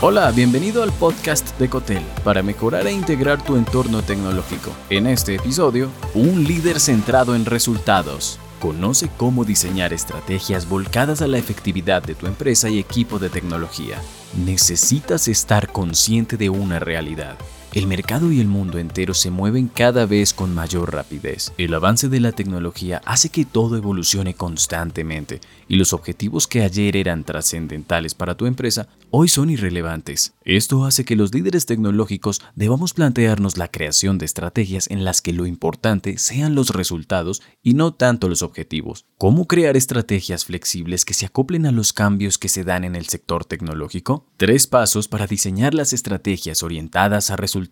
Hola, bienvenido al podcast de Cotel para mejorar e integrar tu entorno tecnológico. En este episodio, un líder centrado en resultados. Conoce cómo diseñar estrategias volcadas a la efectividad de tu empresa y equipo de tecnología. Necesitas estar consciente de una realidad el mercado y el mundo entero se mueven cada vez con mayor rapidez. El avance de la tecnología hace que todo evolucione constantemente y los objetivos que ayer eran trascendentales para tu empresa hoy son irrelevantes. Esto hace que los líderes tecnológicos debamos plantearnos la creación de estrategias en las que lo importante sean los resultados y no tanto los objetivos. ¿Cómo crear estrategias flexibles que se acoplen a los cambios que se dan en el sector tecnológico? Tres pasos para diseñar las estrategias orientadas a resultados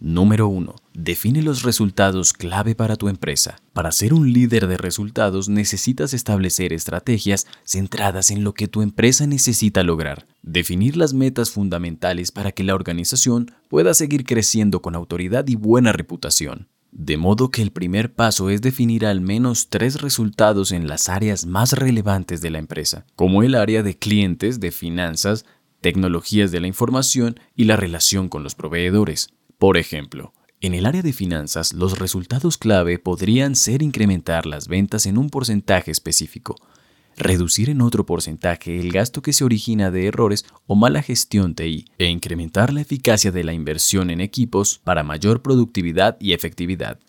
Número 1. Define los resultados clave para tu empresa. Para ser un líder de resultados necesitas establecer estrategias centradas en lo que tu empresa necesita lograr. Definir las metas fundamentales para que la organización pueda seguir creciendo con autoridad y buena reputación. De modo que el primer paso es definir al menos tres resultados en las áreas más relevantes de la empresa, como el área de clientes, de finanzas, tecnologías de la información y la relación con los proveedores. Por ejemplo, en el área de finanzas, los resultados clave podrían ser incrementar las ventas en un porcentaje específico, reducir en otro porcentaje el gasto que se origina de errores o mala gestión TI e incrementar la eficacia de la inversión en equipos para mayor productividad y efectividad.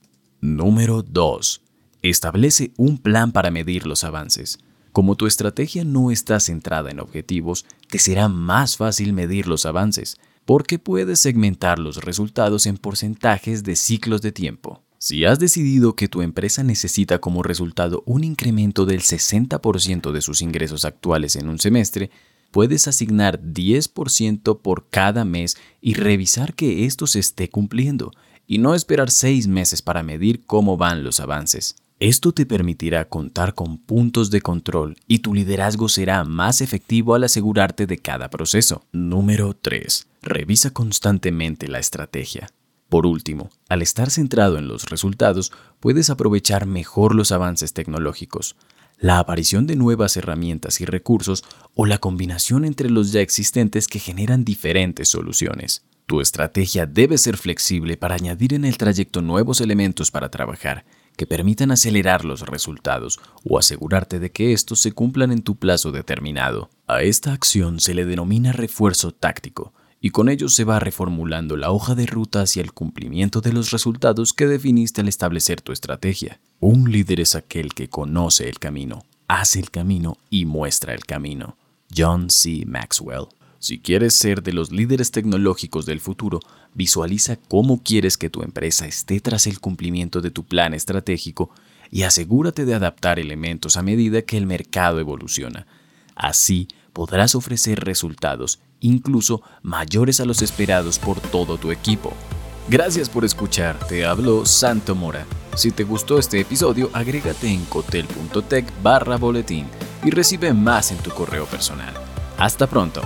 Número 2. Establece un plan para medir los avances. Como tu estrategia no está centrada en objetivos, te será más fácil medir los avances, porque puedes segmentar los resultados en porcentajes de ciclos de tiempo. Si has decidido que tu empresa necesita como resultado un incremento del 60% de sus ingresos actuales en un semestre, puedes asignar 10% por cada mes y revisar que esto se esté cumpliendo, y no esperar seis meses para medir cómo van los avances. Esto te permitirá contar con puntos de control y tu liderazgo será más efectivo al asegurarte de cada proceso. Número 3. Revisa constantemente la estrategia. Por último, al estar centrado en los resultados, puedes aprovechar mejor los avances tecnológicos, la aparición de nuevas herramientas y recursos o la combinación entre los ya existentes que generan diferentes soluciones. Tu estrategia debe ser flexible para añadir en el trayecto nuevos elementos para trabajar que permitan acelerar los resultados o asegurarte de que estos se cumplan en tu plazo determinado. A esta acción se le denomina refuerzo táctico y con ello se va reformulando la hoja de ruta hacia el cumplimiento de los resultados que definiste al establecer tu estrategia. Un líder es aquel que conoce el camino, hace el camino y muestra el camino. John C. Maxwell si quieres ser de los líderes tecnológicos del futuro, visualiza cómo quieres que tu empresa esté tras el cumplimiento de tu plan estratégico y asegúrate de adaptar elementos a medida que el mercado evoluciona. Así podrás ofrecer resultados, incluso mayores a los esperados por todo tu equipo. Gracias por escuchar, te habló Santo Mora. Si te gustó este episodio, agrégate en cotel.tech barra boletín y recibe más en tu correo personal. Hasta pronto.